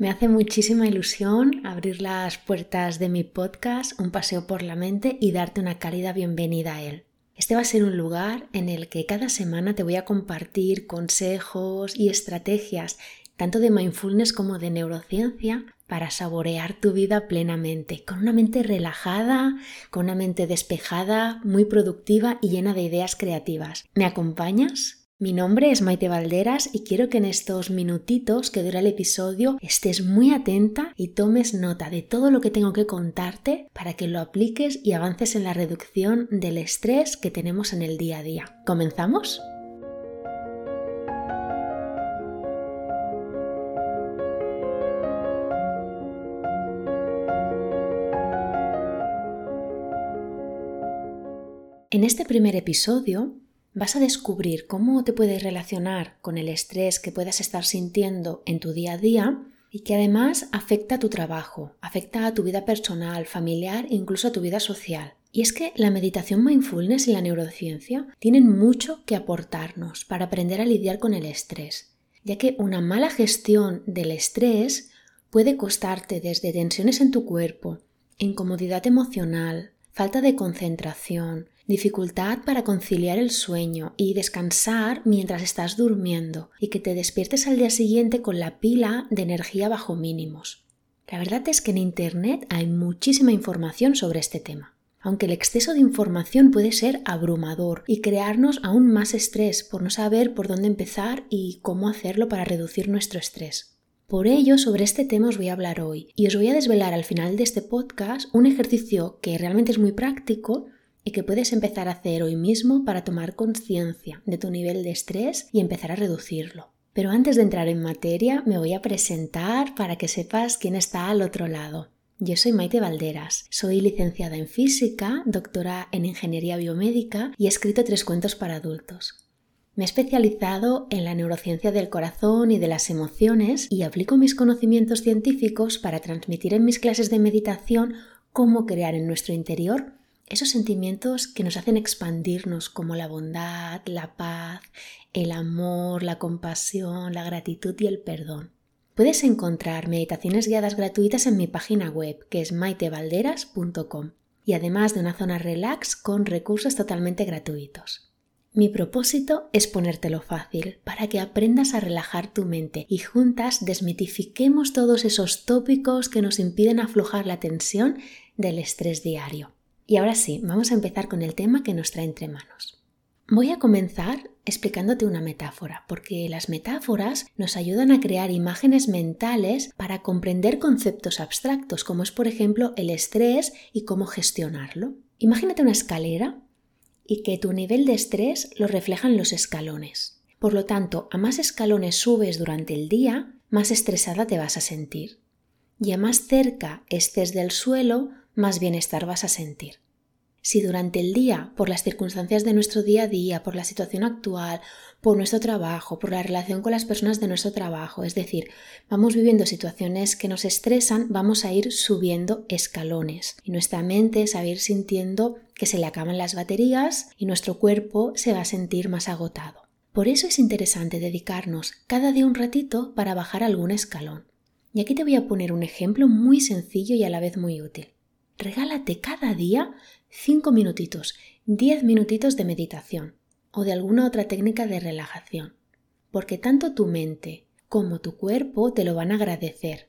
Me hace muchísima ilusión abrir las puertas de mi podcast, un paseo por la mente y darte una cálida bienvenida a él. Este va a ser un lugar en el que cada semana te voy a compartir consejos y estrategias tanto de mindfulness como de neurociencia para saborear tu vida plenamente, con una mente relajada, con una mente despejada, muy productiva y llena de ideas creativas. ¿Me acompañas? Mi nombre es Maite Valderas y quiero que en estos minutitos que dura el episodio estés muy atenta y tomes nota de todo lo que tengo que contarte para que lo apliques y avances en la reducción del estrés que tenemos en el día a día. ¿Comenzamos? En este primer episodio vas a descubrir cómo te puedes relacionar con el estrés que puedas estar sintiendo en tu día a día y que además afecta a tu trabajo, afecta a tu vida personal, familiar e incluso a tu vida social. Y es que la meditación mindfulness y la neurociencia tienen mucho que aportarnos para aprender a lidiar con el estrés, ya que una mala gestión del estrés puede costarte desde tensiones en tu cuerpo, incomodidad emocional, falta de concentración, dificultad para conciliar el sueño y descansar mientras estás durmiendo y que te despiertes al día siguiente con la pila de energía bajo mínimos. La verdad es que en Internet hay muchísima información sobre este tema, aunque el exceso de información puede ser abrumador y crearnos aún más estrés por no saber por dónde empezar y cómo hacerlo para reducir nuestro estrés. Por ello, sobre este tema os voy a hablar hoy y os voy a desvelar al final de este podcast un ejercicio que realmente es muy práctico y que puedes empezar a hacer hoy mismo para tomar conciencia de tu nivel de estrés y empezar a reducirlo. Pero antes de entrar en materia, me voy a presentar para que sepas quién está al otro lado. Yo soy Maite Valderas, soy licenciada en física, doctora en ingeniería biomédica y he escrito tres cuentos para adultos. Me he especializado en la neurociencia del corazón y de las emociones y aplico mis conocimientos científicos para transmitir en mis clases de meditación cómo crear en nuestro interior esos sentimientos que nos hacen expandirnos como la bondad, la paz, el amor, la compasión, la gratitud y el perdón. Puedes encontrar meditaciones guiadas gratuitas en mi página web, que es maitevalderas.com, y además de una zona relax con recursos totalmente gratuitos. Mi propósito es ponértelo fácil para que aprendas a relajar tu mente y juntas desmitifiquemos todos esos tópicos que nos impiden aflojar la tensión del estrés diario. Y ahora sí, vamos a empezar con el tema que nos trae entre manos. Voy a comenzar explicándote una metáfora, porque las metáforas nos ayudan a crear imágenes mentales para comprender conceptos abstractos, como es por ejemplo el estrés y cómo gestionarlo. Imagínate una escalera y que tu nivel de estrés lo reflejan los escalones. Por lo tanto, a más escalones subes durante el día, más estresada te vas a sentir. Y a más cerca estés del suelo, más bienestar vas a sentir. Si durante el día, por las circunstancias de nuestro día a día, por la situación actual, por nuestro trabajo, por la relación con las personas de nuestro trabajo, es decir, vamos viviendo situaciones que nos estresan, vamos a ir subiendo escalones y nuestra mente se va a ir sintiendo que se le acaban las baterías y nuestro cuerpo se va a sentir más agotado. Por eso es interesante dedicarnos cada día un ratito para bajar algún escalón. Y aquí te voy a poner un ejemplo muy sencillo y a la vez muy útil regálate cada día 5 minutitos, 10 minutitos de meditación o de alguna otra técnica de relajación, porque tanto tu mente como tu cuerpo te lo van a agradecer,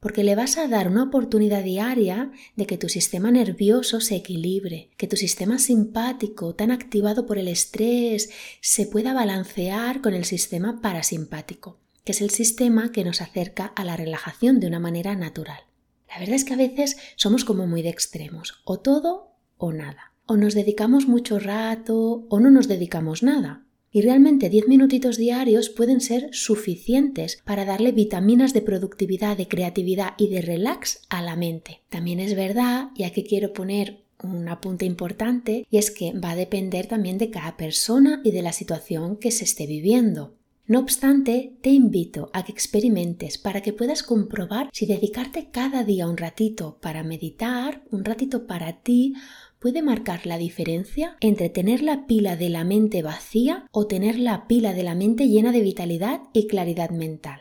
porque le vas a dar una oportunidad diaria de que tu sistema nervioso se equilibre, que tu sistema simpático, tan activado por el estrés, se pueda balancear con el sistema parasimpático, que es el sistema que nos acerca a la relajación de una manera natural. La verdad es que a veces somos como muy de extremos, o todo o nada. O nos dedicamos mucho rato o no nos dedicamos nada. Y realmente 10 minutitos diarios pueden ser suficientes para darle vitaminas de productividad, de creatividad y de relax a la mente. También es verdad, y aquí quiero poner un apunte importante, y es que va a depender también de cada persona y de la situación que se esté viviendo. No obstante, te invito a que experimentes para que puedas comprobar si dedicarte cada día un ratito para meditar, un ratito para ti, puede marcar la diferencia entre tener la pila de la mente vacía o tener la pila de la mente llena de vitalidad y claridad mental.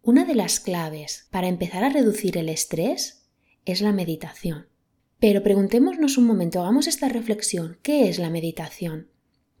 Una de las claves para empezar a reducir el estrés es la meditación. Pero preguntémonos un momento, hagamos esta reflexión, ¿qué es la meditación?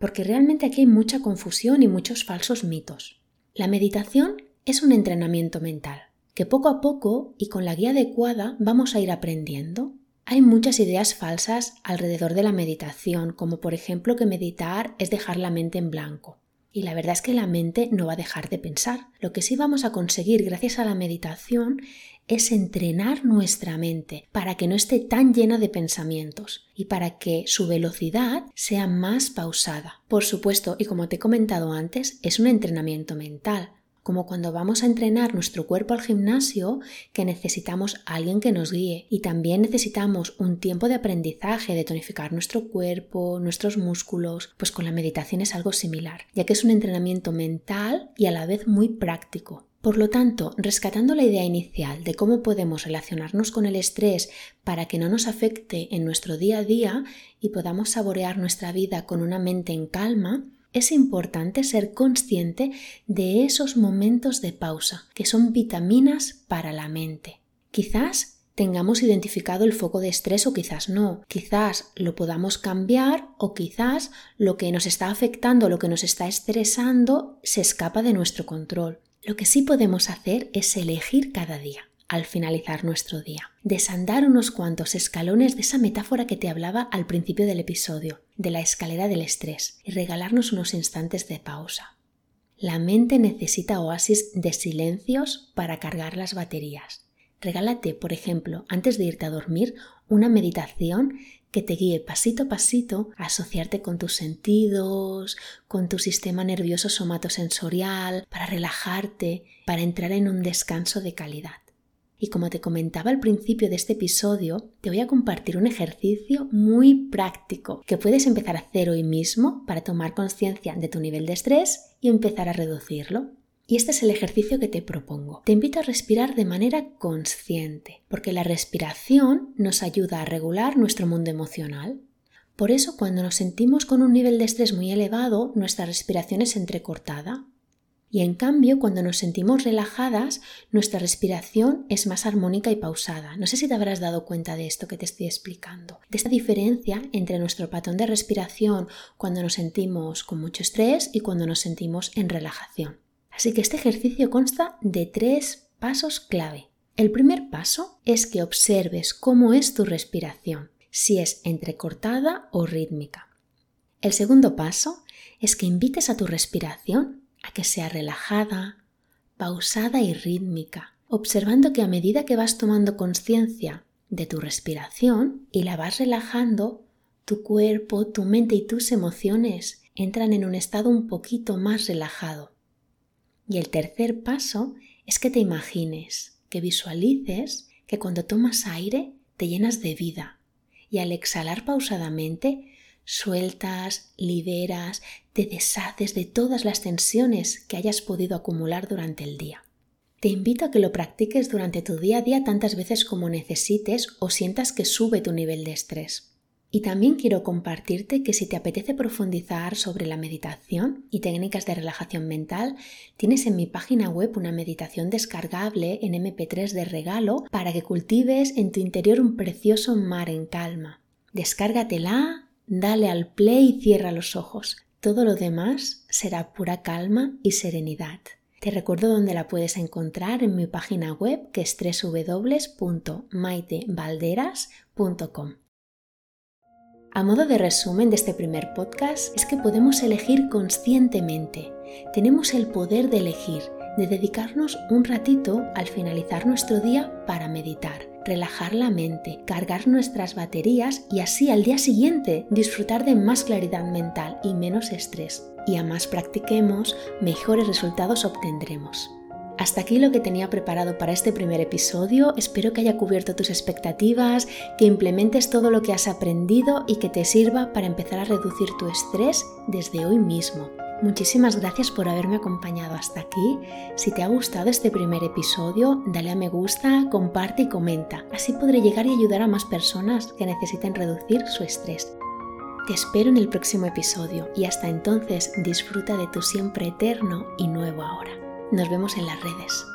Porque realmente aquí hay mucha confusión y muchos falsos mitos. La meditación es un entrenamiento mental, que poco a poco y con la guía adecuada vamos a ir aprendiendo. Hay muchas ideas falsas alrededor de la meditación, como por ejemplo que meditar es dejar la mente en blanco. Y la verdad es que la mente no va a dejar de pensar. Lo que sí vamos a conseguir gracias a la meditación es entrenar nuestra mente para que no esté tan llena de pensamientos y para que su velocidad sea más pausada. Por supuesto, y como te he comentado antes, es un entrenamiento mental como cuando vamos a entrenar nuestro cuerpo al gimnasio, que necesitamos alguien que nos guíe y también necesitamos un tiempo de aprendizaje, de tonificar nuestro cuerpo, nuestros músculos, pues con la meditación es algo similar, ya que es un entrenamiento mental y a la vez muy práctico. Por lo tanto, rescatando la idea inicial de cómo podemos relacionarnos con el estrés para que no nos afecte en nuestro día a día y podamos saborear nuestra vida con una mente en calma, es importante ser consciente de esos momentos de pausa, que son vitaminas para la mente. Quizás tengamos identificado el foco de estrés o quizás no. Quizás lo podamos cambiar o quizás lo que nos está afectando, lo que nos está estresando, se escapa de nuestro control. Lo que sí podemos hacer es elegir cada día al finalizar nuestro día. Desandar unos cuantos escalones de esa metáfora que te hablaba al principio del episodio, de la escalera del estrés, y regalarnos unos instantes de pausa. La mente necesita oasis de silencios para cargar las baterías. Regálate, por ejemplo, antes de irte a dormir, una meditación que te guíe pasito a pasito a asociarte con tus sentidos, con tu sistema nervioso somatosensorial, para relajarte, para entrar en un descanso de calidad. Y como te comentaba al principio de este episodio, te voy a compartir un ejercicio muy práctico que puedes empezar a hacer hoy mismo para tomar conciencia de tu nivel de estrés y empezar a reducirlo. Y este es el ejercicio que te propongo. Te invito a respirar de manera consciente, porque la respiración nos ayuda a regular nuestro mundo emocional. Por eso cuando nos sentimos con un nivel de estrés muy elevado, nuestra respiración es entrecortada, y en cambio, cuando nos sentimos relajadas, nuestra respiración es más armónica y pausada. No sé si te habrás dado cuenta de esto que te estoy explicando. De esta diferencia entre nuestro patrón de respiración cuando nos sentimos con mucho estrés y cuando nos sentimos en relajación. Así que este ejercicio consta de tres pasos clave. El primer paso es que observes cómo es tu respiración, si es entrecortada o rítmica. El segundo paso es que invites a tu respiración a que sea relajada, pausada y rítmica, observando que a medida que vas tomando conciencia de tu respiración y la vas relajando, tu cuerpo, tu mente y tus emociones entran en un estado un poquito más relajado. Y el tercer paso es que te imagines, que visualices que cuando tomas aire te llenas de vida y al exhalar pausadamente sueltas, liberas, te deshaces de todas las tensiones que hayas podido acumular durante el día. Te invito a que lo practiques durante tu día a día tantas veces como necesites o sientas que sube tu nivel de estrés. Y también quiero compartirte que si te apetece profundizar sobre la meditación y técnicas de relajación mental, tienes en mi página web una meditación descargable en MP3 de regalo para que cultives en tu interior un precioso mar en calma. Descárgatela dale al play y cierra los ojos. Todo lo demás será pura calma y serenidad. Te recuerdo dónde la puedes encontrar en mi página web que es www.maitevalderas.com. A modo de resumen de este primer podcast es que podemos elegir conscientemente. Tenemos el poder de elegir, de dedicarnos un ratito al finalizar nuestro día para meditar relajar la mente, cargar nuestras baterías y así al día siguiente disfrutar de más claridad mental y menos estrés. Y a más practiquemos, mejores resultados obtendremos. Hasta aquí lo que tenía preparado para este primer episodio. Espero que haya cubierto tus expectativas, que implementes todo lo que has aprendido y que te sirva para empezar a reducir tu estrés desde hoy mismo. Muchísimas gracias por haberme acompañado hasta aquí. Si te ha gustado este primer episodio, dale a me gusta, comparte y comenta. Así podré llegar y ayudar a más personas que necesiten reducir su estrés. Te espero en el próximo episodio y hasta entonces disfruta de tu siempre eterno y nuevo ahora. Nos vemos en las redes.